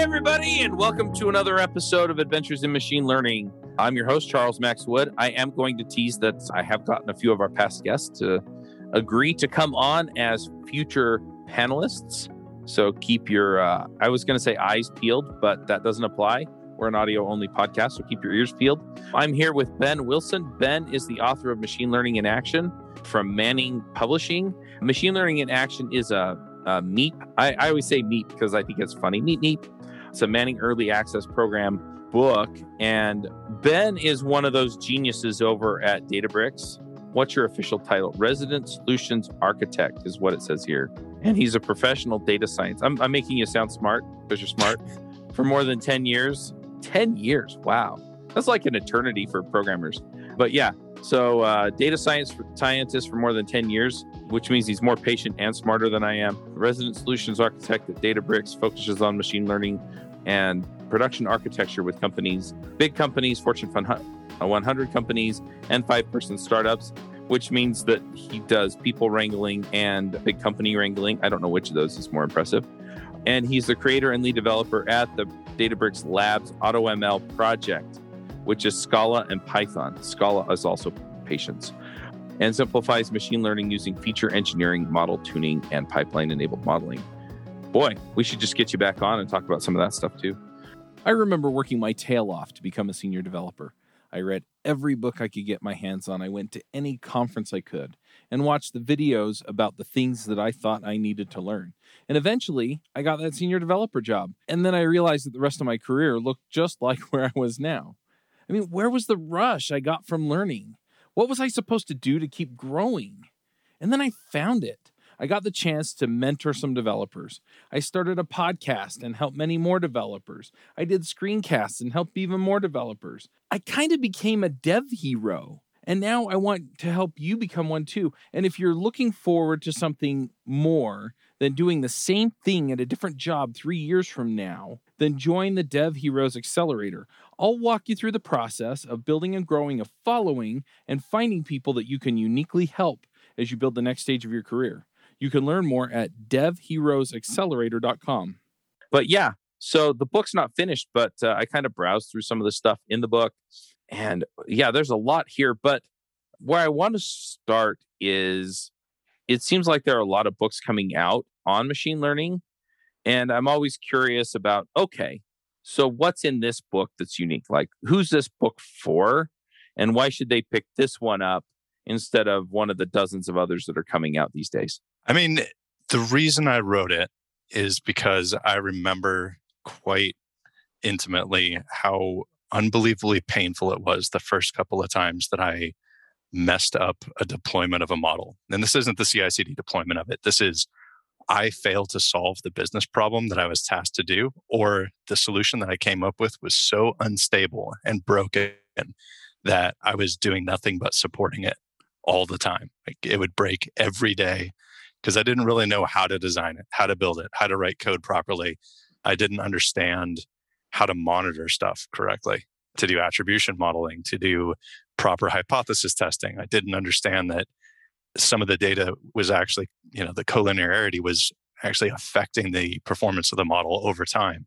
everybody, and welcome to another episode of Adventures in Machine Learning. I'm your host, Charles Max Wood. I am going to tease that I have gotten a few of our past guests to agree to come on as future panelists. So keep your, uh, I was going to say eyes peeled, but that doesn't apply. We're an audio only podcast, so keep your ears peeled. I'm here with Ben Wilson. Ben is the author of Machine Learning in Action from Manning Publishing. Machine Learning in Action is a, a. I, I always say MEEP because I think it's funny. MEEP, MEEP. It's a Manning Early Access Program book. And Ben is one of those geniuses over at Databricks. What's your official title? Resident Solutions Architect is what it says here. And he's a professional data science. I'm, I'm making you sound smart because you're smart. For more than 10 years. 10 years. Wow. That's like an eternity for programmers. But yeah, so uh, data science scientist for more than 10 years, which means he's more patient and smarter than I am. Resident solutions architect at Databricks focuses on machine learning and production architecture with companies, big companies, Fortune 100 companies, and five person startups, which means that he does people wrangling and big company wrangling. I don't know which of those is more impressive. And he's the creator and lead developer at the Databricks Labs AutoML project, which is Scala and Python. Scala is also patience and simplifies machine learning using feature engineering, model tuning, and pipeline enabled modeling. Boy, we should just get you back on and talk about some of that stuff too. I remember working my tail off to become a senior developer. I read every book I could get my hands on. I went to any conference I could and watched the videos about the things that I thought I needed to learn. And eventually, I got that senior developer job. And then I realized that the rest of my career looked just like where I was now. I mean, where was the rush I got from learning? What was I supposed to do to keep growing? And then I found it. I got the chance to mentor some developers. I started a podcast and helped many more developers. I did screencasts and helped even more developers. I kind of became a dev hero. And now I want to help you become one too. And if you're looking forward to something more than doing the same thing at a different job three years from now, then join the Dev Heroes Accelerator. I'll walk you through the process of building and growing a following and finding people that you can uniquely help as you build the next stage of your career. You can learn more at devheroesaccelerator.com. But yeah, so the book's not finished, but uh, I kind of browsed through some of the stuff in the book. And yeah, there's a lot here. But where I want to start is it seems like there are a lot of books coming out on machine learning. And I'm always curious about okay, so what's in this book that's unique? Like, who's this book for? And why should they pick this one up instead of one of the dozens of others that are coming out these days? I mean, the reason I wrote it is because I remember quite intimately how unbelievably painful it was the first couple of times that I messed up a deployment of a model. And this isn't the CI CD deployment of it. This is I failed to solve the business problem that I was tasked to do, or the solution that I came up with was so unstable and broken that I was doing nothing but supporting it all the time. Like it would break every day because I didn't really know how to design it, how to build it, how to write code properly. I didn't understand how to monitor stuff correctly, to do attribution modeling, to do proper hypothesis testing. I didn't understand that some of the data was actually, you know, the collinearity was actually affecting the performance of the model over time.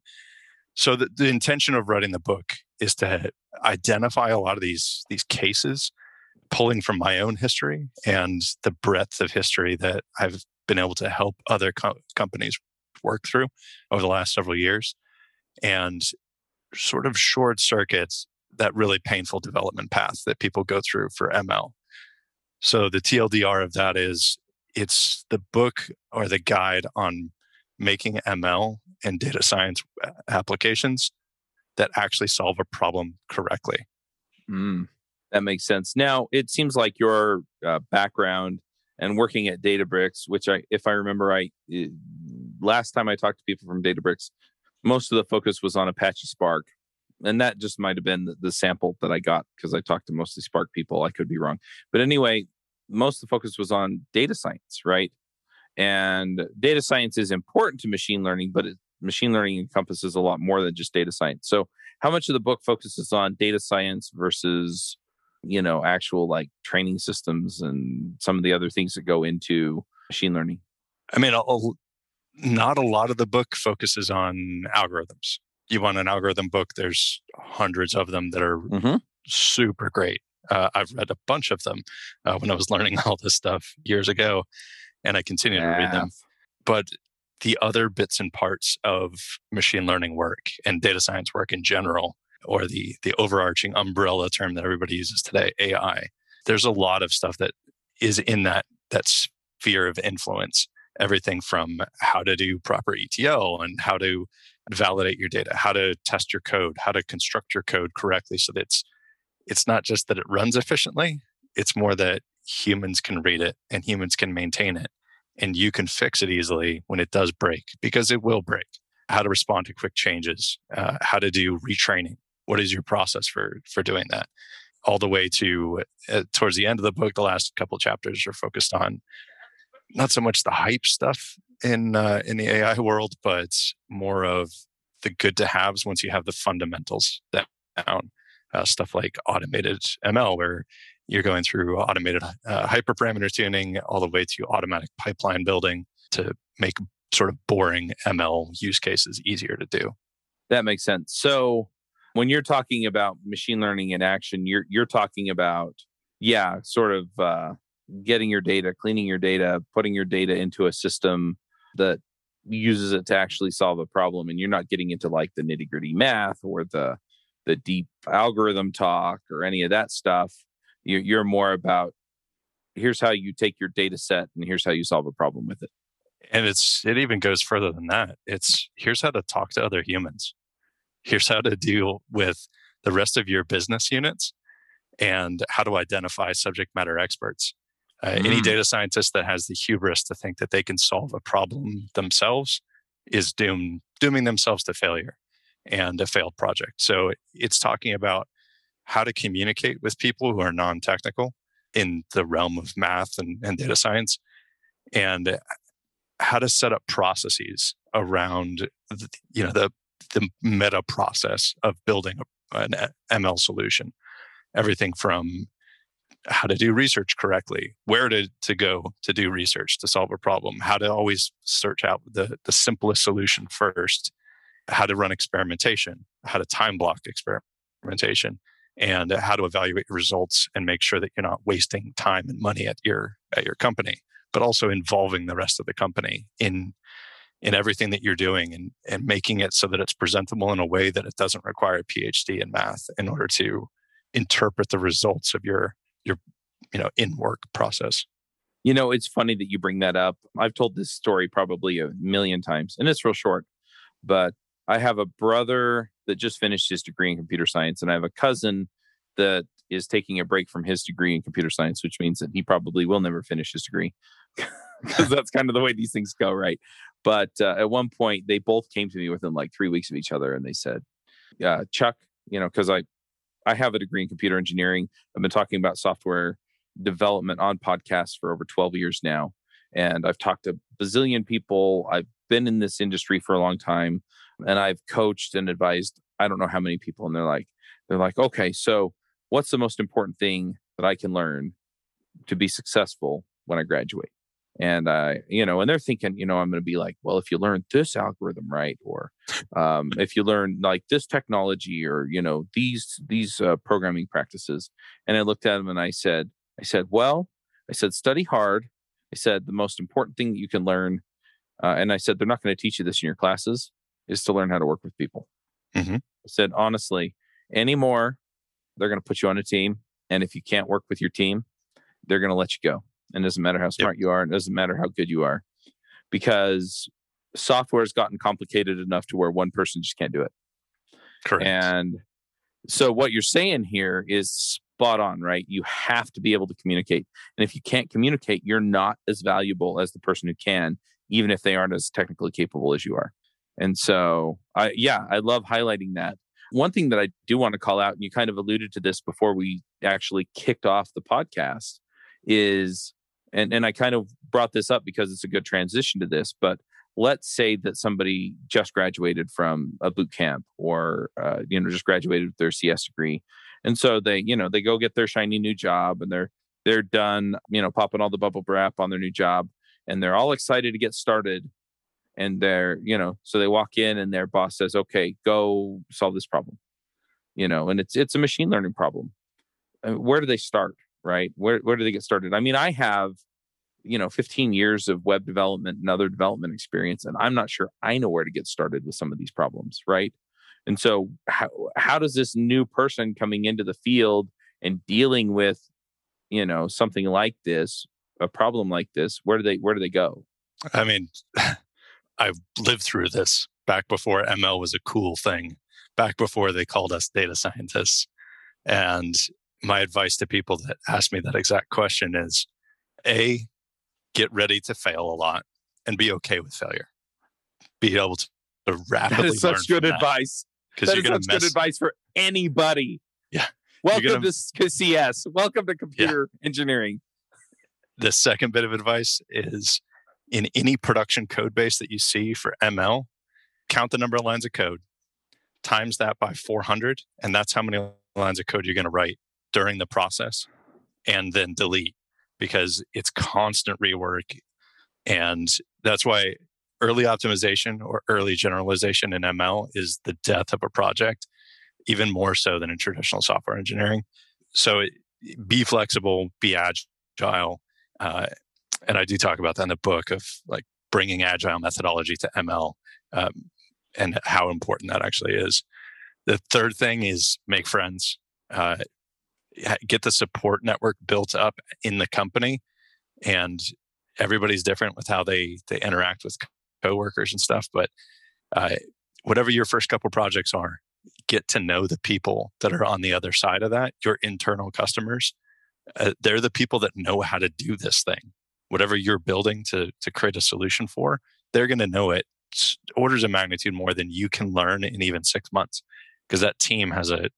So the, the intention of writing the book is to identify a lot of these these cases pulling from my own history and the breadth of history that I've been able to help other co- companies work through over the last several years and sort of short circuits that really painful development path that people go through for ML. So the TLDR of that is it's the book or the guide on making ML and data science uh, applications that actually solve a problem correctly. Mm. That makes sense. Now, it seems like your uh, background and working at Databricks, which I, if I remember right, last time I talked to people from Databricks, most of the focus was on Apache Spark. And that just might have been the, the sample that I got because I talked to mostly Spark people. I could be wrong. But anyway, most of the focus was on data science, right? And data science is important to machine learning, but it, machine learning encompasses a lot more than just data science. So, how much of the book focuses on data science versus you know actual like training systems and some of the other things that go into machine learning i mean I'll, not a lot of the book focuses on algorithms. You want an algorithm book, there's hundreds of them that are Mhm. super great. Uh, I've read a bunch of them uh, when I was learning all this stuff years ago, and I continue to read them. But the other bits and parts of machine learning work and data science work in general, or the the overarching umbrella term that everybody uses today, AI, there's a lot of stuff that is in that that sphere of influence. Everything from how to do proper ETL and how to validate your data, how to test your code, how to construct your code correctly so that it's it's not just that it runs efficiently, it's more that humans can read it and humans can maintain it and you can fix it easily when it does break because it will break. How to respond to quick changes, uh, how to do retraining. What is your process for for doing that? All the way to uh, towards the end of the book, the last couple chapters are focused on not so much the hype stuff in uh, in the AI world, but more of the good to haves once you have the fundamentals down. Uh, stuff like automated ML, where you're going through automated uh, hyperparameter tuning all the way to automatic pipeline building to make sort of boring ML use cases easier to do. That makes sense. So when you're talking about machine learning in action, you're you're talking about yeah, sort of uh, getting your data, cleaning your data, putting your data into a system that uses it to actually solve a problem, and you're not getting into like the nitty gritty math or the the deep algorithm talk or any of that stuff. You're, you're more about here's how you take your data set and here's how you solve a problem with it. And it's it even goes further than that. It's here's how to talk to other humans. Here's how to deal with the rest of your business units and how to identify subject matter experts. Uh, Any Mm. data scientist that has the hubris to think that they can solve a problem themselves is doomed, dooming themselves to failure and a failed project. So it's talking about how to communicate with people who are non-technical in the realm of math and, and data science, and how to set up processes around the, you know the the meta process of building a, an ML solution. Everything from how to do research correctly, where to, to go to do research to solve a problem, how to always search out the, the simplest solution first, how to run experimentation, how to time block experimentation, and how to evaluate results and make sure that you're not wasting time and money at your at your company, but also involving the rest of the company in in everything that you're doing and, and making it so that it's presentable in a way that it doesn't require a PhD in math in order to interpret the results of your your you know in work process. You know, it's funny that you bring that up. I've told this story probably a million times, and it's real short. But I have a brother that just finished his degree in computer science, and I have a cousin that is taking a break from his degree in computer science, which means that he probably will never finish his degree because that's kind of the way these things go, right? But uh, at one point, they both came to me within like three weeks of each other, and they said, "Yeah, Chuck, you know, because I I have a degree in computer engineering. I've been talking about software development on podcasts for over 12 years now. And I've talked to bazillion people. I've been in this industry for a long time and I've coached and advised I don't know how many people. And they're like, they're like, okay, so what's the most important thing that I can learn to be successful when I graduate? And I, you know, and they're thinking, you know, I'm going to be like, well, if you learn this algorithm right, or um, if you learn like this technology, or you know, these these uh, programming practices. And I looked at them and I said, I said, well, I said, study hard. I said, the most important thing that you can learn, uh, and I said, they're not going to teach you this in your classes, is to learn how to work with people. Mhm. I said, honestly, anymore, they're going to put you on a team. And if you can't work with your team, they're going to let you go. And it doesn't matter how smart you are, it doesn't matter how good you are, because software has gotten complicated enough to where one person just can't do it. Correct. And so what you're saying here is spot on, right? You have to be able to communicate. And if you can't communicate, you're not as valuable as the person who can, even if they aren't as technically capable as you are. And so I yeah, I love highlighting that. One thing that I do want to call out, and you kind of alluded to this before we actually kicked off the podcast, is and, and I kind of brought this up because it's a good transition to this, but let's say that somebody just graduated from a boot camp or uh, you know just graduated with their cs degree. And so they you know they go get their shiny new job and they're they're done you know popping all the bubble wrap on their new job and they're all excited to get started. And they're you know so they walk in and their boss says okay go solve this problem. You know and it's it's a machine learning problem. Uh, where do they start right? Where where do they get started? I mean i have you know 15 years of web development and other development experience and i'm not sure i know where to get started with some of these problems right? And so how how does this new person coming into the field and dealing with you know something like this a problem like this where do they where do they go? I mean i've lived through this back before ml was a cool thing back before they called us data scientists. And my advice to people that ask me that exact question is a get ready to fail a lot and be okay with failure. Be able to, rapidly that is such good advice. because you're going to good advice for anybody. Yeah. Welcome gonna, to cs welcome to computer yeah. engineering. The second bit of advice is in any production code base that you see for ml count the number of lines of code times that by 400 and that's how many lines of code you're going to write during the process and then delete because it's constant rework and that's why early optimization or early generalization in ml is the death of a project even more so than in traditional software engineering so it, be flexible be agile uh, and i do talk about that in the book of like bringing agile methodology to ml um, and how important that actually is. The third thing is make friends, uh, get the support network built up in the company, and everybody's different with how they they interact with coworkers and stuff. But uh, whatever your first couple projects are, get to know the people that are on the other side of that. Your internal customers, uh, they're the people that know how to do this thing. Whatever you're building to to create a solution for, they're going to know it orders of magnitude more than you can learn in even six months because that team has a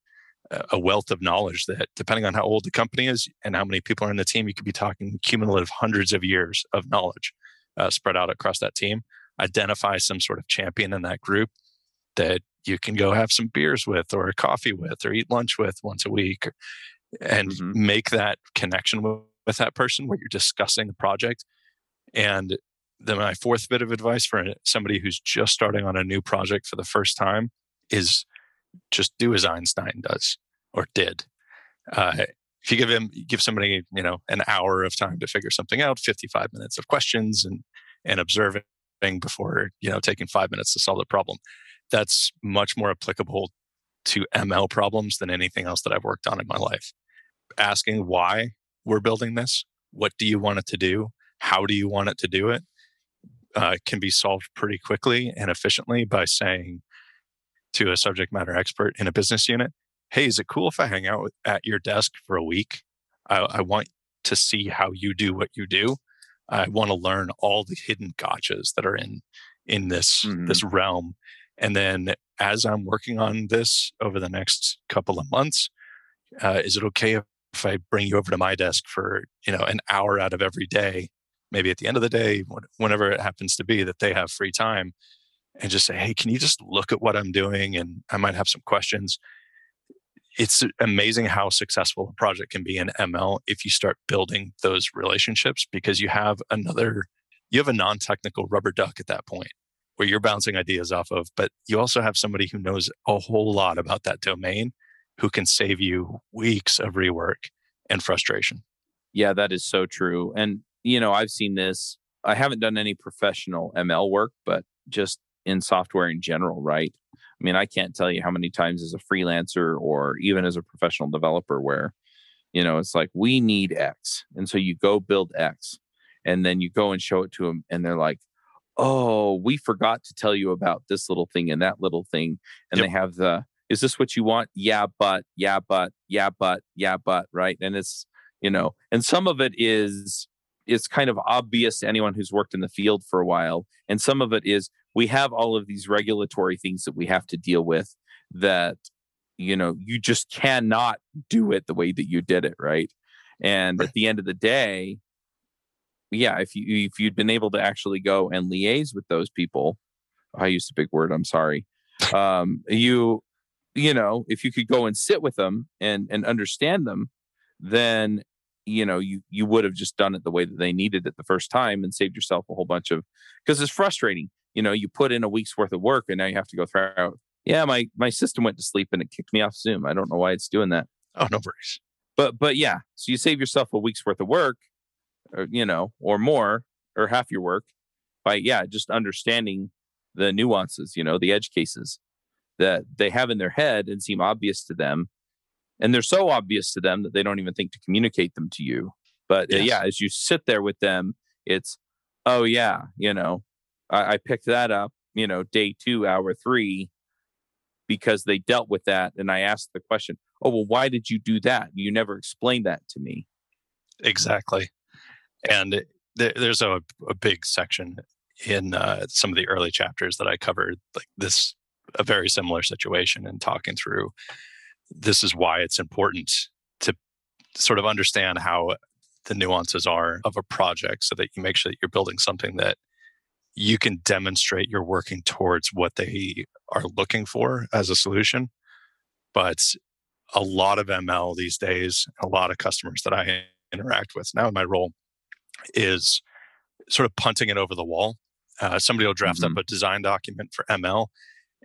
a wealth of knowledge that depending on how old the company is and how many people are in the team you could be talking cumulative hundreds of years of knowledge uh, spread out across that team identify some sort of champion in that group that you can go have some beers with or coffee with or eat lunch with once a week and mm-hmm. make that connection with, with that person where you're discussing the project and then my fourth bit of advice for somebody who's just starting on a new project for the first time is just do as Einstein does or did. Uh, if you give him give somebody you know an hour of time to figure something out, 55 minutes of questions and and observing before you know taking five minutes to solve the problem, that's much more applicable to ML problems than anything else that I've worked on in my life. Asking why we're building this, what do you want it to do, how do you want it to do it, uh, can be solved pretty quickly and efficiently by saying to a subject matter expert in a business unit, Hey, is it cool if I hang out at your desk for a week? I, I want to see how you do what you do. I want to learn all the hidden gotchas that are in in this mm-hmm. this realm. And then as I'm working on this over the next couple of months, uh, is it okay if I bring you over to my desk for you know an hour out of every day maybe at the end of the day, whenever it happens to be that they have free time, and just say, hey, can you just look at what I'm doing? And I might have some questions. It's amazing how successful a project can be in ML if you start building those relationships because you have another, you have a non technical rubber duck at that point where you're bouncing ideas off of, but you also have somebody who knows a whole lot about that domain who can save you weeks of rework and frustration. Yeah, that is so true. And you know, I've seen this. I haven't done any professional ML work, but just in software in general, right? I mean, I can't tell you how many times as a freelancer or even as a professional developer where, you know, it's like, we need X. And so you go build X and then you go and show it to them and they're like, oh, we forgot to tell you about this little thing and that little thing. And yep. they have the, is this what you want? Yeah, but, yeah, but, yeah, but, yeah, but, right? And it's, you know, and some of it it's is kind of obvious to anyone who's worked in the field for a while. And some of it is we have all of these regulatory things that we have to deal with that, you know, you just cannot do it the way that you did it. Right. And right. at the end of the day, yeah, if you if you'd been able to actually go and liaise with those people, I used a big word, I'm sorry. Um, you you know, if you could go and sit with them and and understand them, then you know you you would have just done it the way that they needed it the first time and saved yourself a whole bunch of because it's frustrating you know, you put in a week's worth of work and now you have to go through out. Yeah, my my system went to sleep and it kicked me off Zoom. I don't know why it's doing that. Oh, no worries. But but yeah, so you save yourself a week's worth of work, or, you know, or more, or half your work by yeah, just understanding the nuances, you know, the edge cases that they have in their head and seem obvious to them. And they're so obvious to them that they don't even think to communicate them to you. But uh, yeah, as you sit there with them, it's, oh, yeah, you know, I, I picked that up, you know, day two, hour three, because they dealt with that. And I asked the question, oh, well, why did you do that? You never explained that to me. Exactly. And there, there's a, a big section in uh, some of the early chapters that I covered, like this, a very similar situation, and talking through this is why it's important to sort of understand how the nuances are of a project so that you make sure that you're building something that you can demonstrate you're working towards what they are looking for as a solution. But a lot of ML these days, a lot of customers that I interact with now in my role is sort of punting it over the wall. Uh, somebody will draft up a design document for ML,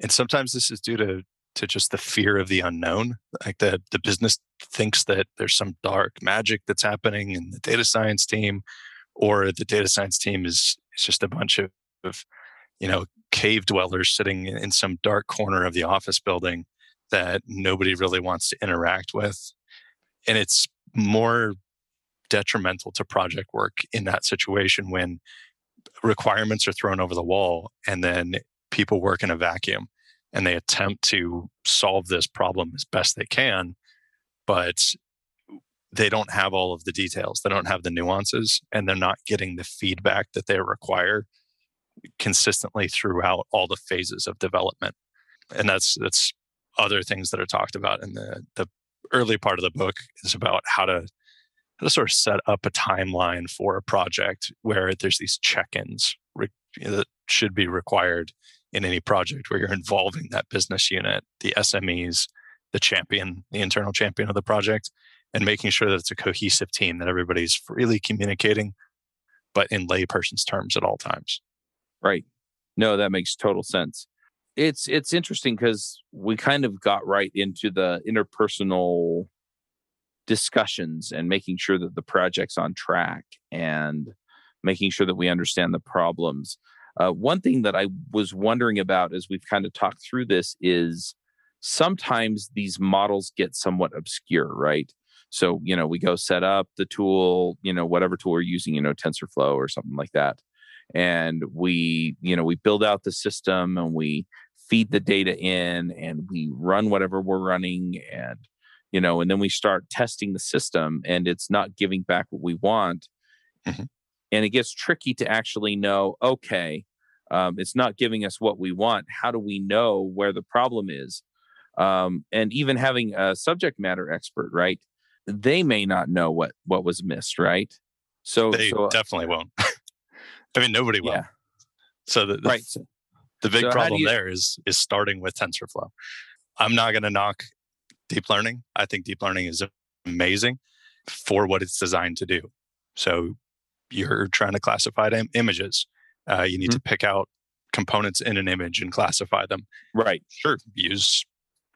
and sometimes this is due to to just the fear of the unknown. Like the the business thinks that there's some dark magic that's happening in the data science team, or the data science team is is just a bunch of, of you know cave dwellers sitting in some dark corner of the office building that nobody really wants to interact with, and it's more detrimental to project work in that situation when requirements are thrown over the wall and then people work in a vacuum and they attempt to solve this problem as best they can but they don't have all of the details. They don't have the nuances and they're not getting the feedback that they require consistently throughout all the phases of development and that's that's other things that are talked about in the the early part of the book is about how to how to sort of set up a timeline for a project where there's these check-ins re- that should be required in any project where you're involving that business unit, the SMEs, the champion, the internal champion of the project, and making sure that it's a cohesive team that everybody's freely communicating, but in layperson's terms at all times. Right. No, that makes total sense. It's it's interesting because we kind of got right into the interpersonal discussions and making sure that the project's on track and making sure that we understand the problems. Uh, one thing that I was wondering about as we've kind of talked through this is sometimes these models get somewhat obscure, right? So, you know, we go set up the tool, you know, whatever tool we're using, you know, TensorFlow or something like that. And we, you know, we build out the system and we feed the data in and we run whatever we're running and, you know, and then we start testing the system and it's not giving back what we want. Mhm. And it gets tricky to actually know, okay, um, it's not giving us what we want. How do we know where the problem is? Um, and even having a subject matter expert, right? They may not know what what was missed, right? So, They so definitely won't. I mean, nobody will. yeah, So the, the, right. So, the big So problem you- there is is starting with TensorFlow. I'm not going to knock deep learning. I think deep learning is amazing for what it's designed to do. So you're trying to classify im- images. Uh, you need to pick out components in an image and classify them. right. Sure, use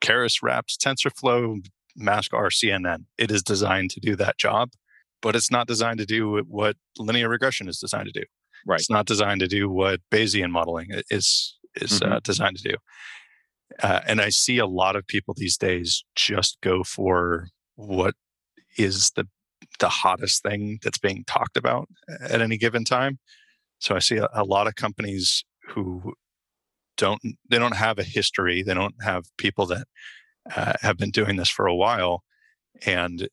Keras Wraps, TensorFlow, Mask RCNN. It is designed to do that job, but it's not designed to do what linear regression is designed to do. Right. It's not designed to do what Bayesian modeling is is uh, designed to do. Uh, and I see a lot of people these days just go for what is the the hottest thing that's being talked about at any given time. So I see a, a lot of companies who don't they don't have a history. They don't have people that uh, have been doing this for a while, and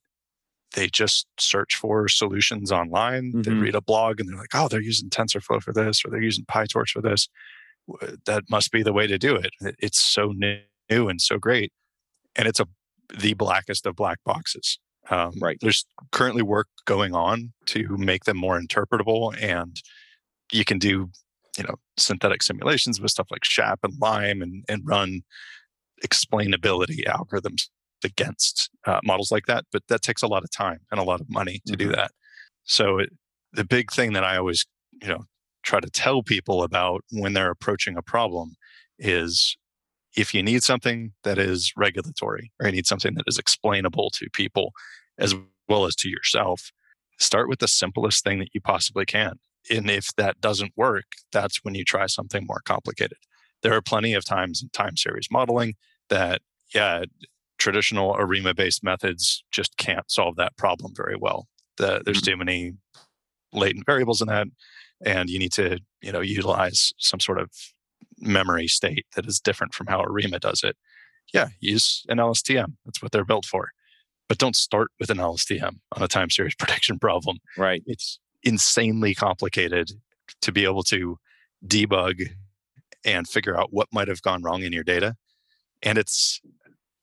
they just search for solutions online. They Mhm. read a blog and they're like, "Oh, they're using TensorFlow for this, or they're using PyTorch for this." That must be the way to do it. It- It's so new and so great, and it's a the blackest of black boxes. Um, Right. There's currently work going on to make them more interpretable, and you can do, you know, synthetic simulations with stuff like SHAP and Lime, and and run explainability algorithms against uh, models like that. But that takes a lot of time and a lot of money to do Mhm. that. So it, the big thing that I always, you know, try to tell people about when they're approaching a problem is if you need something that is regulatory or you need something that is explainable to people as well as to yourself, start with the simplest thing that you possibly can. And if that doesn't work, that's when you try something more complicated. There are plenty of times in time series modeling that, yeah, traditional ARIMA based methods just can't solve that problem very well. The, there's mm-hmm. too many latent variables in that. And you need to, you know, utilize some sort of memory state that is different from how ARIMA does it. Yeah, use an LSTM. That's what they're built for. But don't start with an LSTM on a time series prediction problem. Right. It's insanely complicated to be able to debug and figure out what might have gone wrong in your data. And it's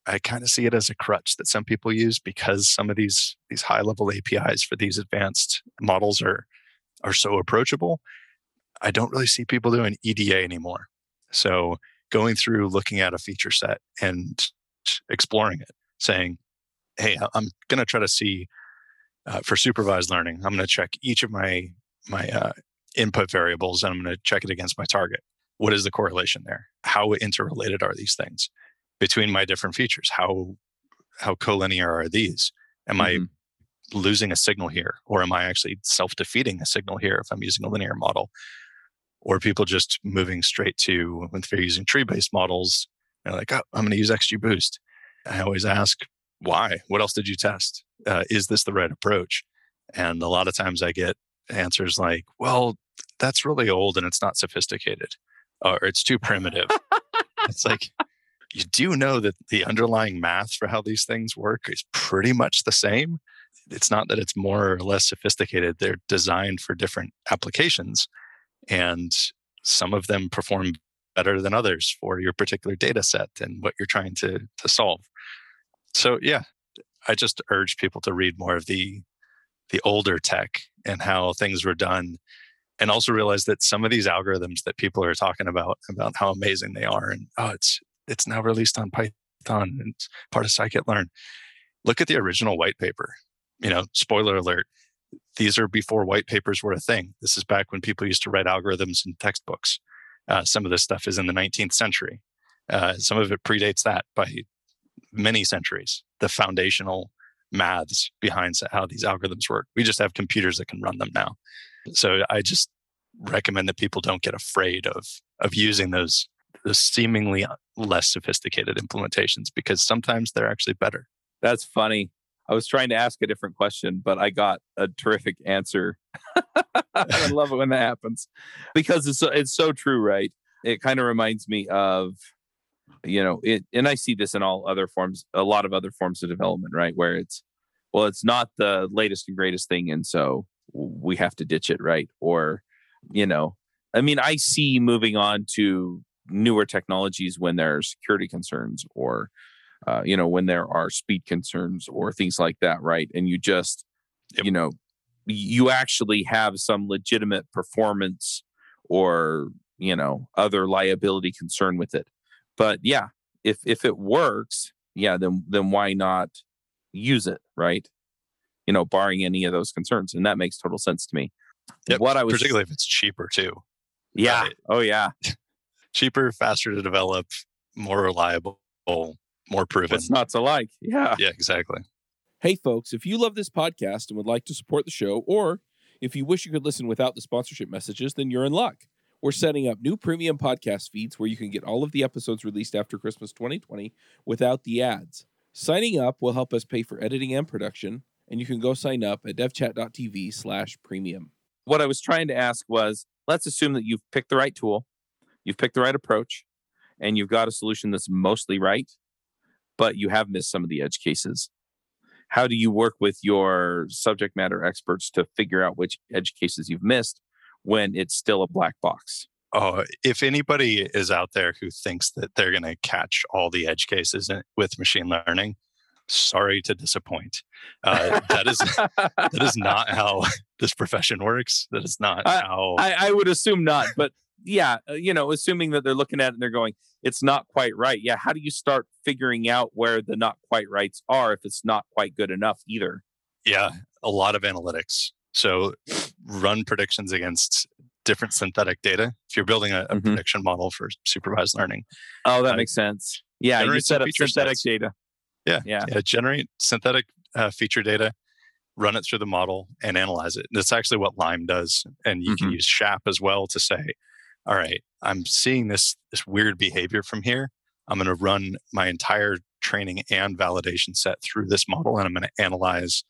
I kind of see it as a crutch that some people use because some of these these high level APIs for these advanced models are are so approachable. I don't really see people doing EDA anymore. So going through looking at a feature set and exploring it, saying, "Hey, I'm going to try to see uh, for supervised learning. I'm going to check each of my my uh, input variables and I'm going to check it against my target. What is the correlation there? How interrelated are these things?" Between my different features. How how collinear are these? Am mm-hmm. I losing a signal here, or am I actually self defeating a signal here if I'm using a linear model? Or people just moving straight to when they're using tree based models, they're like, oh, I'm going to use XGBoost. I always ask, why? What else did you test? Uh, is this the right approach? And a lot of times I get answers like, well, that's really old and it's not sophisticated, or it's too primitive. it's like, you do know that the underlying math for how these things work is pretty much the same. It's not that it's more or less sophisticated, they're designed for different applications. And some of them perform better than others for your particular data set and what you're trying to, to solve. So, yeah, I just urge people to read more of the the older tech and how things were done and also realize that some of these algorithms that people are talking about about how amazing they are and oh it's it's now released on Python and it's part of scikit-learn. Look at the original white paper. You know, spoiler alert, these are before white papers were a thing. This is back when people used to write algorithms in textbooks. Uh, some of this stuff is in the 19th century. Uh, some of it predates that by many centuries. The foundational maths behind how these algorithms work. We just have computers that can run them now. So I just recommend that people don't get afraid of of using those the seemingly uh, less sophisticated implementations because sometimes they're actually better. That's funny. I was trying to ask a different question, but I got a terrific answer. I love it when that happens because it's so, it's so true, right? It kind of reminds me of, you know, it, and I see this in all other forms, a lot of other forms of development, right? Where it's, well, it's not the latest and greatest thing, and so we have to ditch it, right? Or, you know, I mean, I see moving on to newer technologies when there are security concerns or uh, you know when there are speed concerns or things like that right and you just yep. you know you actually have some legitimate performance or you know other liability concern with it but yeah if if it works yeah then then why not use it right you know barring any of those concerns and that makes total sense to me yep. what i was particularly if it's cheaper too yeah right? oh yeah cheaper, faster to develop, more reliable, more proven. It's not to like? Yeah. Yeah, exactly. Hey, folks, if you love this podcast and would like to support the show, or if you wish you could listen without the sponsorship messages, then you're in luck. We're setting up new premium podcast feeds where you can get all of the episodes released after Christmas 2020 without the ads. Signing up will help us pay for editing and production, and you can go sign up at devchat.tv slash premium. What I was trying to ask was let's assume that you've picked the right tool you've picked the right approach and you've got a solution that's mostly right, but you have missed some of the edge cases. How do you work with your subject matter experts to figure out which edge cases you've missed when it's still a black box? Oh, if anybody is out there who thinks that they're going to catch all the edge cases with machine learning, sorry to disappoint. Uh, that is that is not how this profession works. That is not I, how I, I, would assume not. But yeah, uh, you know, assuming that they're looking at it and they're going, it's not quite right. Yeah, how do you start figuring out where the not quite rights are if it's not quite good enough either? Yeah, a lot of analytics. So run predictions against different synthetic data. If you're building a, a Mhm. prediction model for supervised learning, Oh, that Uh, makes sense. Yeah, you set up synthetic sets. data. Yeah, Yeah. yeah, generate synthetic uh, feature data, run it through the model, and analyze it. That's actually what Lime does, and you can Mhm. use SHAP as well to say, "All right, I'm seeing this this weird behavior from here. I'm going to run my entire training and validation set through this model, and I'm going to analyze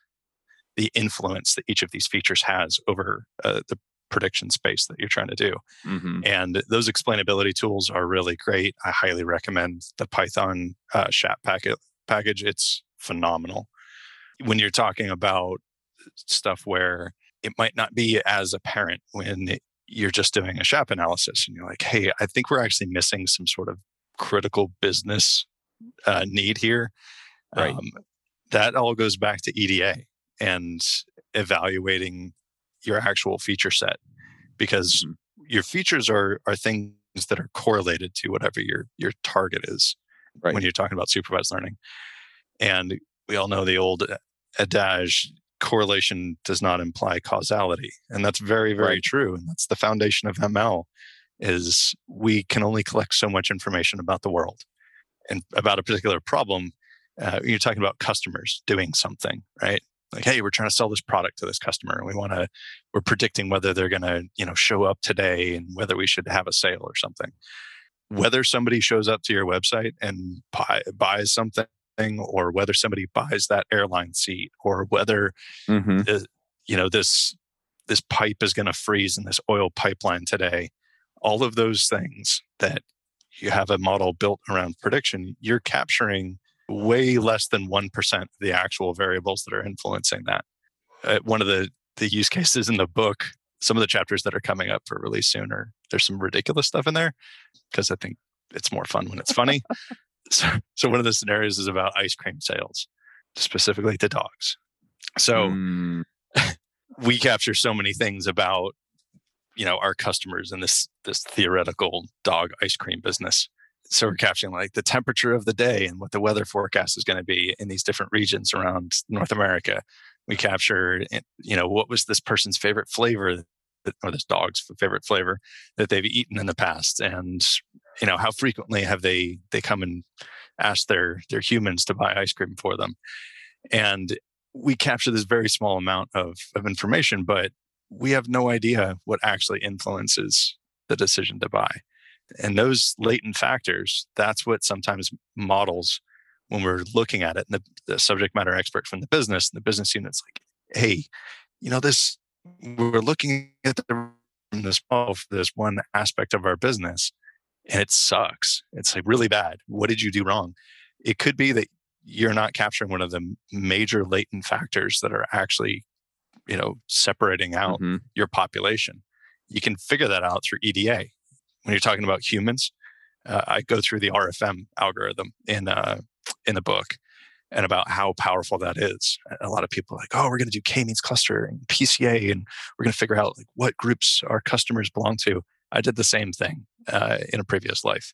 the influence that each of these features has over uh, the prediction space that you're trying to do." hmm And those explainability tools are really great. I highly recommend the Python uh, SHAP packet, package. It's phenomenal. When you're talking about stuff where it might not be as apparent when you're just doing a SHAP analysis and you're like, hey, I think we're actually missing some sort of critical business uh, need here. Right. Um, that all goes back to EDA and evaluating your actual feature set because Mhm. your features are are things that are correlated to whatever your your target is Right. when you're talking about supervised learning. And we all know the old adage correlation does not imply causality and that's very very Right. true and that's the foundation of ML is we can only collect so much information about the world and about a particular problem uh, you're talking about customers doing something right like hey we're trying to sell this product to this customer and we want to we're predicting whether they're going to you know show up today and whether we should have a sale or something whether somebody shows up to your website and buy, buys something or whether somebody buys that airline seat or whether hmm you know this this pipe is going to freeze in this oil pipeline today. All of those things that you have a model built around prediction you're capturing way less than 1% of the actual variables that are influencing that. Uh, one of the the use cases in the book some of the chapters that are coming up for release soon are there's some ridiculous stuff in there because i think it's more fun when it's funny so, so one of the scenarios is about ice cream sales specifically to dogs. So Mm, we capture so many things about you know our customers in this this theoretical dog ice cream business. So we're capturing like the temperature of the day and what the weather forecast is going to be in these different regions around north america. We capture eh, you know what was this person's favorite flavor or this dog's favorite flavor that they've eaten in the past and you know how frequently have they they come and ask their their humans to buy ice cream for them and we capture this very small amount of, of information, but we have no idea what actually influences the decision to buy. And those latent factors, that's what sometimes models when we're looking at it, and the, the subject matter expert from the business, and the business unit's like, hey, you know, this we're looking at the, this model for this one aspect of our business, and it sucks. It's like really bad. What did you do wrong? It could be that you're not capturing one of the major latent factors that are actually you know separating out mhm. your population you can figure that out through eda when you're talking about humans uh, i go through the rfm algorithm in uh, in the book and about how powerful that is a lot of people are like oh we're going to do k-means cluster and pca and we're going to figure out like what groups our customers belong to i did the same thing uh, in a previous life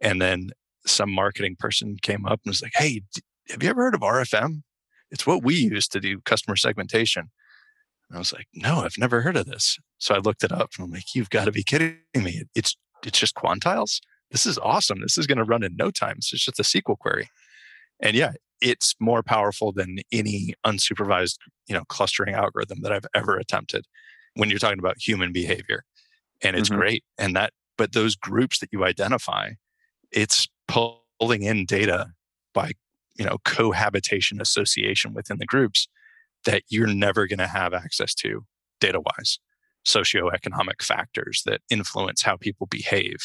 and then some marketing person came up and was like, Hey, have you ever heard of RFM? It's what we use to do customer segmentation. And I was like, No, I've never heard of this. So I looked it up and I'm like, You've got to be kidding me. It's it's just quantiles. This is awesome. This is going to run in no time. It's just a SQL query. And yeah, it's more powerful than any unsupervised, you know, clustering algorithm that I've ever attempted when you're talking about human behavior. And it's Mhm. great. And that, but those groups that you identify, it's pulling in data by you know cohabitation association within the groups that you're never going to have access to data wise socioeconomic factors that influence how people behave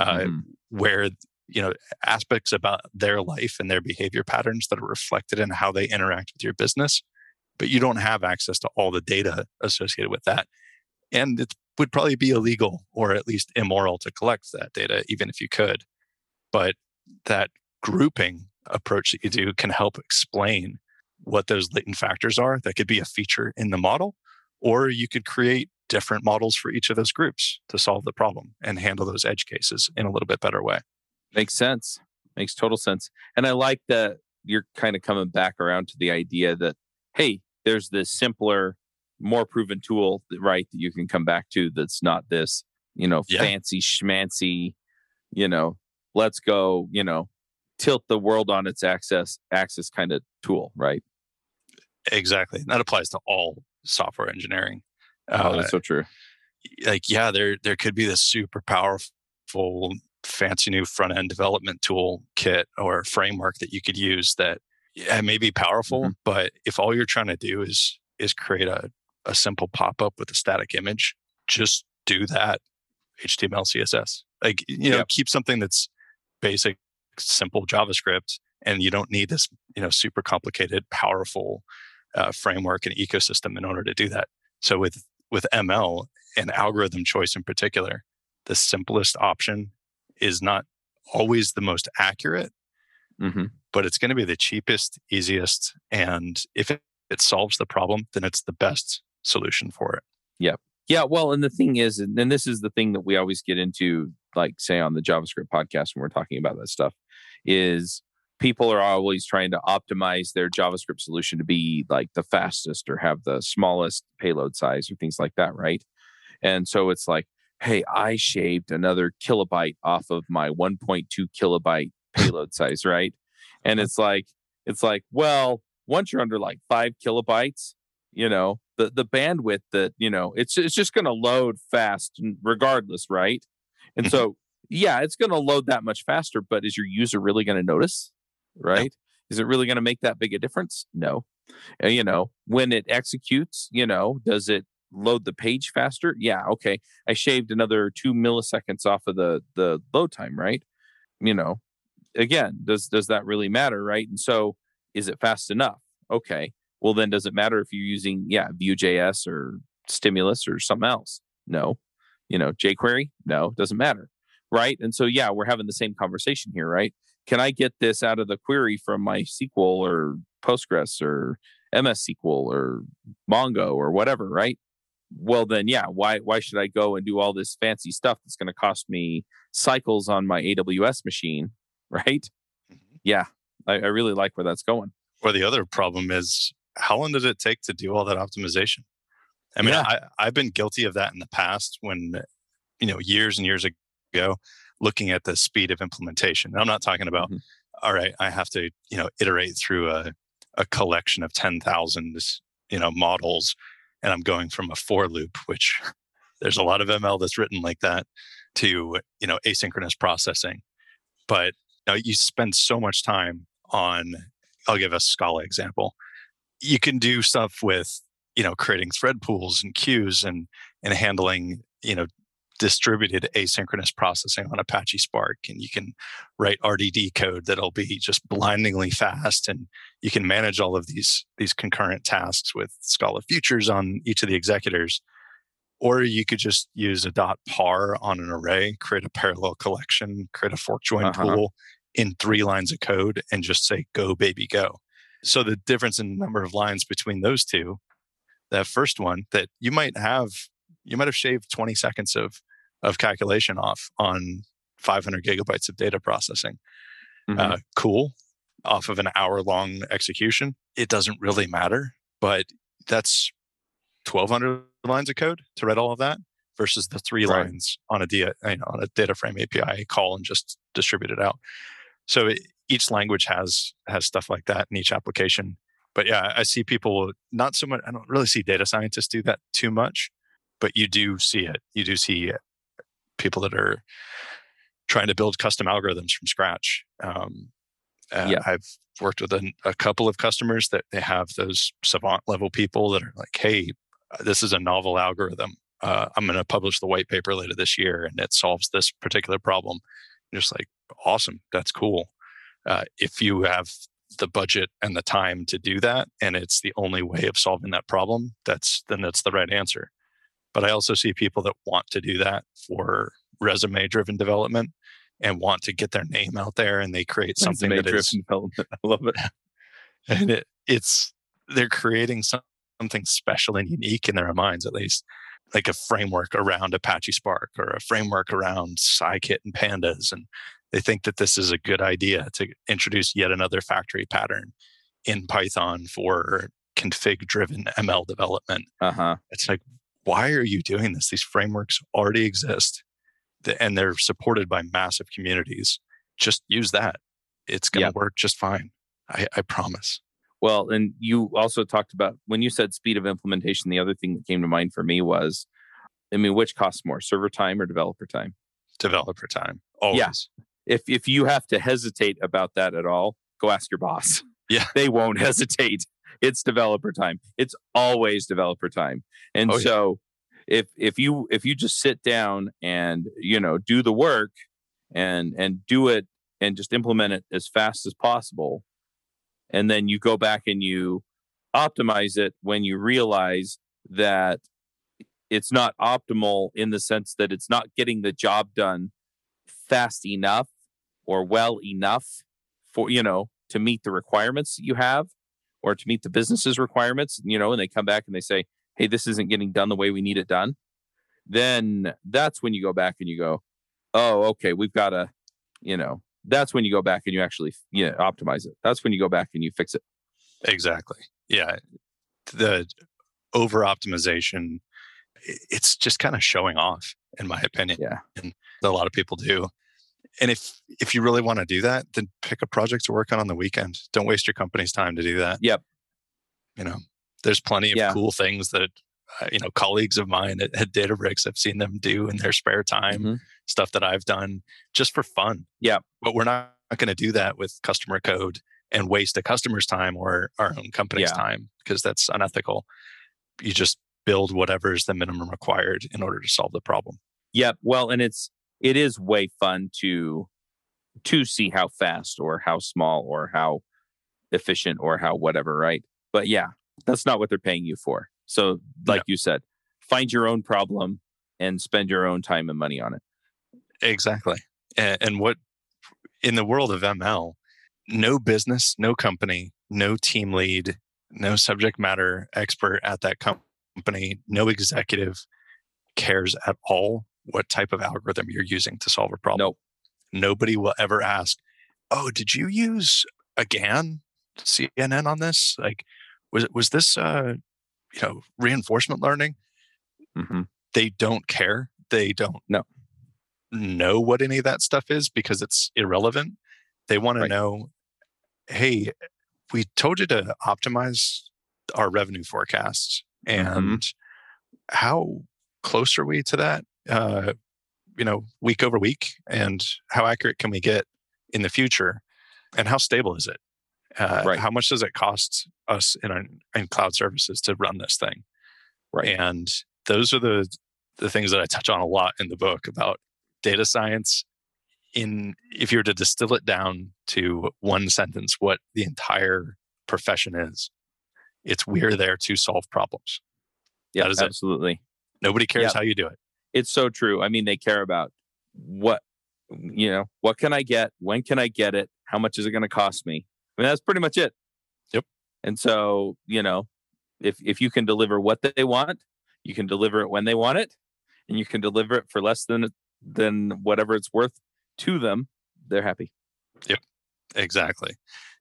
uh, Mhm. where you know aspects about their life and their behavior patterns that are reflected in how they interact with your business but you don't have access to all the data associated with that and it would probably be illegal or at least immoral to collect that data even if you could but that grouping approach that you do can help explain what those latent factors are that could be a feature in the model or you could create different models for each of those groups to solve the problem and handle those edge cases in a little bit better way Makes sense. Makes total sense. And I like that you're kind of coming back around to the idea that, hey, there's this simpler more proven tool, right? That you can come back to that's not this, you know, Yeah. fancy schmancy, you know, let's go, you know, tilt the world on its axis axis kind of tool, right? Exactly. And that applies to all software engineering. oh, Uh, that's so true. like yeah there there could be this super powerful fancy new front end development tool kit or framework that you could use that yeah, may be powerful Mhm. but if all you're trying to do is is create a, a simple pop-up with a static image just do that html css like you know Yep. keep something that's basic simple javascript and you don't need this you know super complicated powerful uh, framework and ecosystem in order to do that so with with ml and algorithm choice in particular, the simplest option is not always the most accurate, hmm but it's going to be the cheapest, easiest. And if it, it solves the problem, then it's the best solution for it. Yeah, Yeah. well, and the thing is, and this is the thing that we always get into, like say on the JavaScript podcast when we're talking about that stuff, is people are always trying to optimize their JavaScript solution to be like the fastest or have the smallest payload size or things like that, right? And so it's like, hey, I shaved another kilobyte off of my 1.2 kilobyte payload size, right? And it's like, it's like, well, once you're under like five kilobytes, you know, the the bandwidth that you know, it's it's just going to load fast regardless, right? And Mhm. so, yeah, it's going to load that much faster. But is your user really going to notice? Right? Is it really going to make that big a difference? No. Uh, you know, when it executes, you know, does it load the page faster? Yeah, okay. I shaved another two milliseconds off of the the load time, right? You know, again, does does that really matter, right? And so, is it fast enough? Okay. Well, then, does it matter if you're using yeah Vue.js or Stimulus or something else? No. You know, jQuery? No, doesn't matter, right? And so, yeah, we're having the same conversation here, right? Can I get this out of the query from MySQL or Postgres or MS SQL or Mongo or whatever, right? Well, then, yeah, why why should I go and do all this fancy stuff that's going to cost me cycles on my AWS machine, right? Mm-hmm. Yeah, I, I really like where that's going. Or the other problem is how long did it take to do all that optimization? I mean, Yeah. I, I've been guilty of that in the past when, you know, years and years ago, looking at the speed of implementation. And I'm not talking about, Mhm. all right, I have to, you know, iterate through a, a collection of 10,000, you know, models. And I'm going from a for loop, which there's a lot of ML that's written like that, to, you know, asynchronous processing. But you, know, you spend so much time on, I'll give a Scala example. You can do stuff with, you know, creating thread pools and queues and and handling, you know, distributed asynchronous processing on Apache Spark. And you can write RDD code that'll be just blindingly fast. And you can manage all of these these concurrent tasks with Scala futures on each of the executors. Or you could just use a dot par on an array, create a parallel collection, create a fork join Uh-huh. pool in three lines of code and just say go baby go. So the difference in number of lines between those two, that first one that you might have you might have shaved 20 seconds of of calculation off on 500 gigabytes of data processing. Mhm. Uh, cool. Off of an hour long execution, it doesn't really matter, but that's 1200 lines of code to write all of that versus the three Right. lines on a, dia, you know, on a data frame API call and just distribute it out. So it, each language has has stuff like that in each application. But yeah, I see people not so much. I don't really see data scientists do that too much, but you do see it. You do see people that are trying to build custom algorithms from scratch. Um, uh, Yeah. I've worked with a, a couple of customers that they have those savant level people that are like, "Hey, this is a novel algorithm. Uh, I'm going to publish the white paper later this year, and it solves this particular problem." And just like, awesome, that's cool. Uh, if you have the budget and the time to do that, and it's the only way of solving that problem, that's then that's the right answer. But I also see people that want to do that for resume driven development and want to get their name out there, and they create something that is development. I love it. and it, it's they're creating some, something special and unique in their minds at least like a framework around apache spark or a framework around scikit and pandas and they think that this is a good idea to introduce yet another factory pattern in python for config driven ML development. Uh huh. It's like, why are you doing this? These frameworks already exist and they're supported by massive communities. Just use that. It's going to Yep. work just fine. I, I promise. Well, and you also talked about when you said speed of implementation, the other thing that came to mind for me was I mean, which costs more, server time or developer time? Developer time. Always. If if you have to hesitate about that at all, go ask your boss. Yeah. They won't hesitate. It's developer time. It's always developer time. And Oh, yeah. so if if you if you just sit down and, you know, do the work and and do it and just implement it as fast as possible and then you go back and you optimize it when you realize that it's not optimal in the sense that it's not getting the job done fast enough or well enough for you know to meet the requirements that you have or to meet the business's requirements you know and they come back and they say hey this isn't getting done the way we need it done then that's when you go back and you go oh okay we've got to you know that's when you go back and you actually you know, optimize it that's when you go back and you fix it Exactly. Yeah. The over optimization, it's just kind of showing off, in my opinion. Yeah. And a lot of people do. And if if you really want to do that, then pick a project to work on on the weekend. Don't waste your company's time to do that. Yep. You know, there's plenty of Yeah. cool things that uh, you know colleagues of mine at, at Databricks have seen them do in their spare time. Mhm. Stuff that I've done just for fun. Yeah. But we're not going to do that with customer code and waste a customer's time or our own company's Yeah. time because that's unethical. You just build whatever is the minimum required in order to solve the problem. Yep. Well, and it's it is way fun to to see how fast or how small or how efficient or how whatever, right? But yeah, that's not what they're paying you for. So, like you said, find your own problem and spend your own time and money on it. Exactly. And, and what in the world of ML, no business, no company, no team lead, no subject matter expert at that company, no executive cares at all what type of algorithm you're using to solve a problem. Nope. Nobody will ever ask, "Oh, did you use a GAN CNN on this? Like, was was this uh, you know reinforcement learning?" hmm they don't care. They don't No. know what any of that stuff is because it's irrelevant. They want Right. to know, hey, we told you to optimize our revenue forecasts, Mm-hmm. and how close are we to that? Uh, you know, week over week, and how accurate can we get in the future, and how stable is it? Uh, Right. How much does it cost us in, our, in cloud services to run this thing? Right. And those are the the things that I touch on a lot in the book about data science. In if you were to distill it down to one sentence, what the entire profession is, it's we're there to solve problems. Yeah, is it. absolutely. Nobody cares Yep. how you do it. It's so true. I mean, they care about what you know, what can I get? When can I get it? How much is it going to cost me? I mean, that's pretty much it. Yep. And so, you know, if if you can deliver what they want, you can deliver it when they want it, and you can deliver it for less than than whatever it's worth to them, they're happy. Yep. Exactly.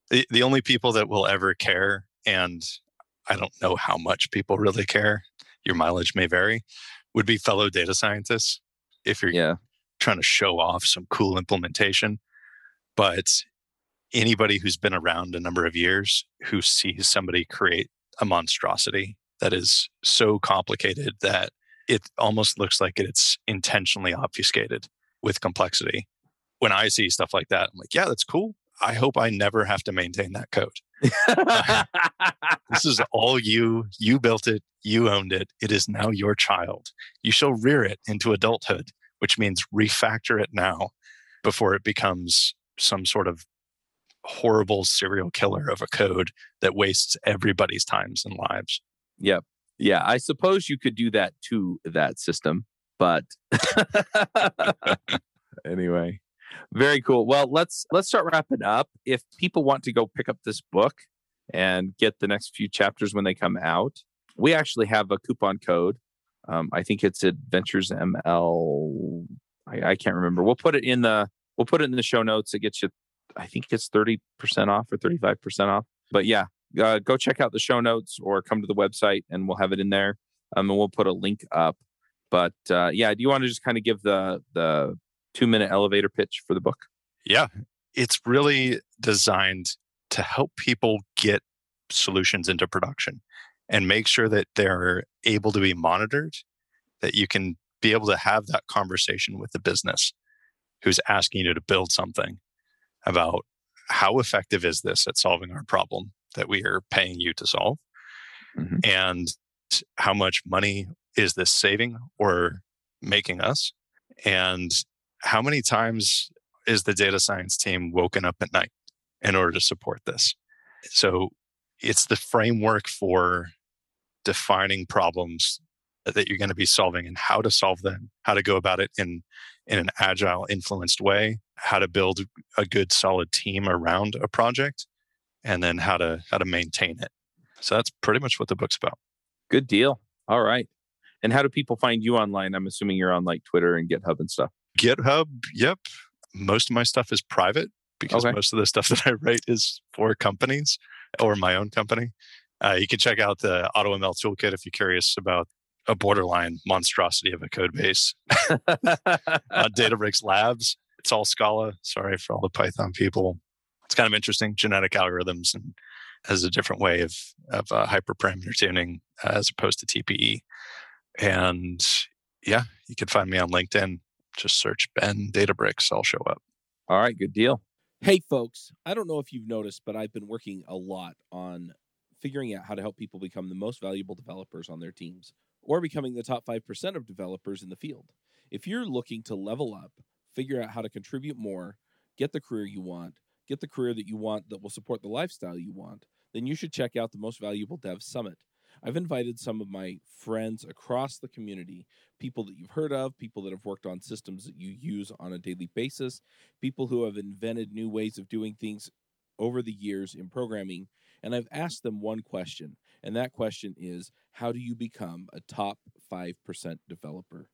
The the only people that will ever care, and I don't know how much people really care, your mileage may vary, would be fellow data scientists. If you're Yeah. trying to show off some cool implementation. But anybody who's been around a number of years who sees somebody create a monstrosity that is so complicated that it almost looks like it's intentionally obfuscated with complexity. When I see stuff like that, I'm like, yeah, that's cool. I hope I never have to maintain that code. Uh, this is all you. You built it. You owned it. It is now your child. You shall rear it into adulthood, which means refactor it now before it becomes some sort of horrible serial killer of a code that wastes everybody's times and lives. Yep. Yeah, I suppose you could do that to that system, but anyway, very cool. Well, let's let's start wrapping up. If people want to go pick up this book and get the next few chapters when they come out, we actually have a coupon code. Um, I think it's Adventures ML. I, I can't remember. We'll put it in the we'll put it in the show notes. It gets you. I think it's thirty percent off or thirty five percent off. But yeah, uh, go check out the show notes or come to the website and we'll have it in there. Um, and we'll put a link up. But uh, yeah, do you want to just kind of give the the two minute elevator pitch for the book? Yeah, it's really designed to help people get solutions into production and make sure that they're able to be monitored, that you can be able to have that conversation with the business who's asking you to build something about how effective is this at solving our problem that we are paying you to solve mm-hmm. and how much money is this saving or making us and how many times is the data science team woken up at night in order to support this so it's the framework for defining problems that you're going to be solving and how to solve them, how to go about it in in an agile, influenced way, how to build a good, solid team around a project, and then how to how to maintain it. So that's pretty much what the book's about. Good deal. All right. And how do people find you online? I'm assuming you're on like Twitter and GitHub and stuff. GitHub, yep. Most of my stuff is private because okay. most of the stuff that I write is for companies or my own company. Uh, you can check out the AutoML toolkit if you're curious about a borderline monstrosity of a code base. uh, Databricks Labs, it's all Scala. Sorry for all the Python people. It's kind of interesting. Genetic algorithms and as a different way of of uh, hyperparameter tuning uh, as opposed to TPE. And yeah, you can find me on LinkedIn. Just search Ben Databricks. I'll show up. All right, good deal. Hey, folks. I don't know if you've noticed, but I've been working a lot on figuring out how to help people become the most valuable developers on their teams or becoming the top 5% of developers in the field. If you're looking to level up, figure out how to contribute more, get the career you want, get the career that you want that will support the lifestyle you want, then you should check out the Most Valuable Dev Summit. I've invited some of my friends across the community, people that you've heard of, people that have worked on systems that you use on a daily basis, people who have invented new ways of doing things over the years in programming, and I've asked them one question and that question is how do you become a top 5% developer?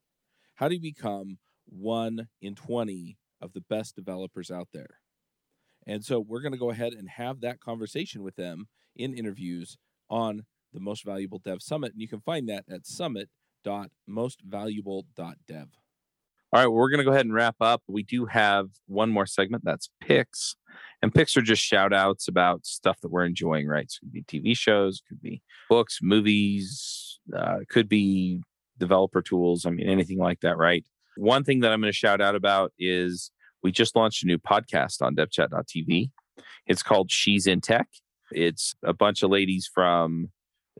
How do you become one in 20 of the best developers out there? And so we're going to go ahead and have that conversation with them in interviews on the Most Valuable Dev Summit. And you can find that at summit.mostvaluable.dev. All right, well, we're going to go ahead and wrap up. We do have one more segment that's picks. And picks are just shout outs about stuff that we're enjoying, right? So it could be TV shows, could be books, movies, uh, could be developer tools. I mean, anything like that, right? One thing that I'm going to shout out about is we just launched a new podcast on devchat.tv. It's called She's in Tech. It's a bunch of ladies from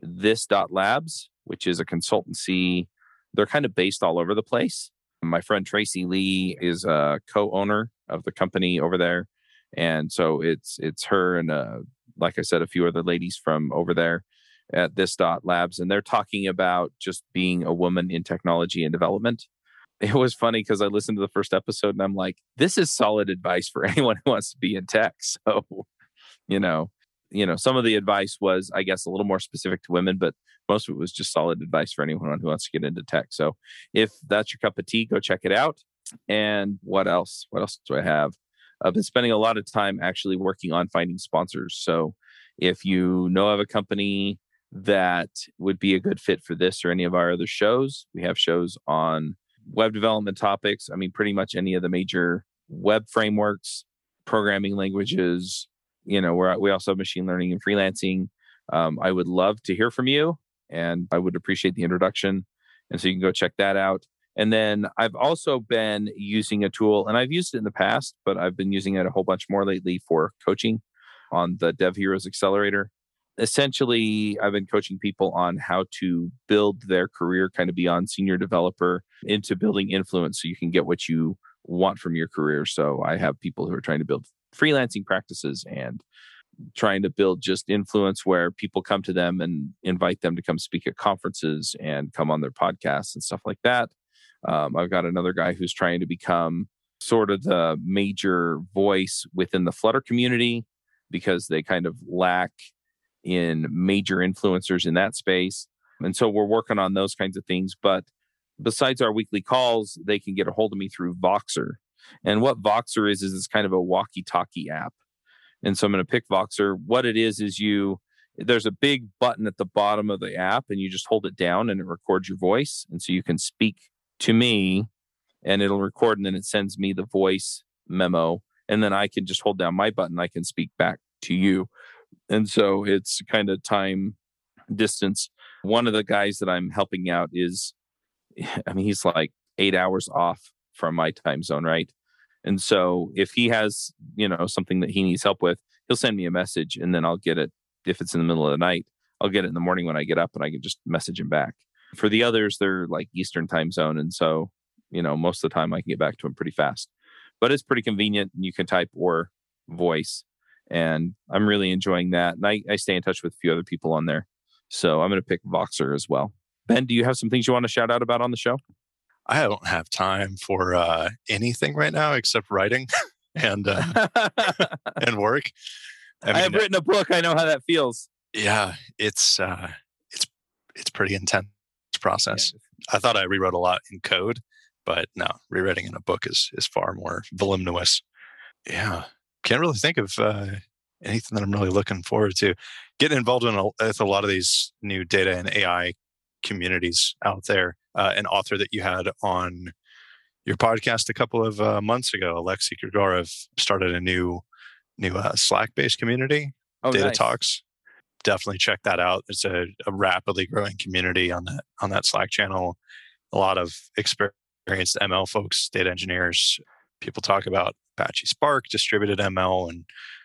this dot labs, which is a consultancy. They're kind of based all over the place. My friend Tracy Lee is a co-owner of the company over there, and so it's it's her and uh, like I said, a few other ladies from over there at this dot labs, and they're talking about just being a woman in technology and development. It was funny because I listened to the first episode and I'm like, this is solid advice for anyone who wants to be in tech. So, you know, you know, some of the advice was, I guess, a little more specific to women, but most of it was just solid advice for anyone who wants to get into tech. So if that's your cup of tea, go check it out. And what else? What else do I have? I've been spending a lot of time actually working on finding sponsors. So if you know of a company that would be a good fit for this or any of our other shows, we have shows on web development topics. I mean, pretty much any of the major web frameworks, programming languages. You know, we're, we also have machine learning and freelancing. Um, I would love to hear from you and I would appreciate the introduction. And so you can go check that out. And then I've also been using a tool, and I've used it in the past, but I've been using it a whole bunch more lately for coaching on the Dev Heroes Accelerator. Essentially, I've been coaching people on how to build their career kind of beyond senior developer into building influence so you can get what you want from your career. So I have people who are trying to build freelancing practices and trying to build just influence where people come to them and invite them to come speak at conferences and come on their podcasts and stuff like that. Um, I've got another guy who's trying to become sort of the major voice within the Flutter community because they kind of lack in major influencers in that space. And so we're working on those kinds of things. But besides our weekly calls, they can get a hold of me through Voxer. And what Voxer is, is it's kind of a walkie talkie app. And so I'm going to pick Voxer. What it is, is you there's a big button at the bottom of the app and you just hold it down and it records your voice and so you can speak to me and it'll record and then it sends me the voice memo and then i can just hold down my button i can speak back to you and so it's kind of time distance one of the guys that i'm helping out is i mean he's like eight hours off from my time zone right? And so if he has you know something that he needs help with he'll send me a message and then i'll get it. If it's in the middle of the night i'll get it in the morning when i get up and i can just message him back. For the others they're like eastern time zone and so you know most of the time i can get back to him pretty fast. But it's pretty convenient and you can type or voice and i'm really enjoying that and i, I stay in touch with a few other people on there. So i'm going to pick voxer as well. Ben do you have some things you want to shout out about on the show I don't have time for uh, anything right now except writing and uh, and work. I, mean, I, have written a book. I know how that feels. Yeah, it's uh, it's it's pretty intense process. Yeah. I thought I rewrote a lot in code, but no, rewriting in a book is is far more voluminous. Yeah, can't really think of uh, anything that I'm really looking forward to. Getting involved in a, with a lot of these new data and AI communities out there. Uh, an author that you had on your podcast a couple of uh, months ago, Alexey Grigorev, started a new new uh, Slack based community, oh, Data nice. Talks. Definitely check that out. It's a, a, rapidly growing community on that on that Slack channel. A lot of experienced ML folks, data engineers. People talk about Apache Spark, distributed ML, and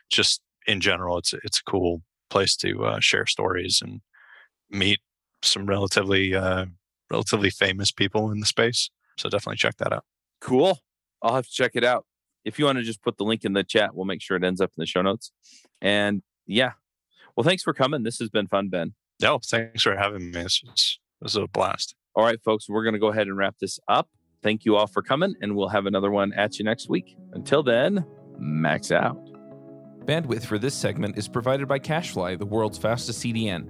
just in general, it's it's a cool place to uh, share stories and meet some relatively uh, relatively famous people in the space. So definitely check that out. Cool. I'll have to check it out. If you want to just put the link in the chat, we'll make sure it ends up in the show notes. And yeah, well, thanks for coming. This has been fun, Ben. No, thanks for having me. This was, this was a blast. All right, folks, we're going to go ahead and wrap this up. Thank you all for coming, and we'll have another one at you next week. Until then, max out. Bandwidth for this segment is provided by CacheFly, the world's fastest CDN.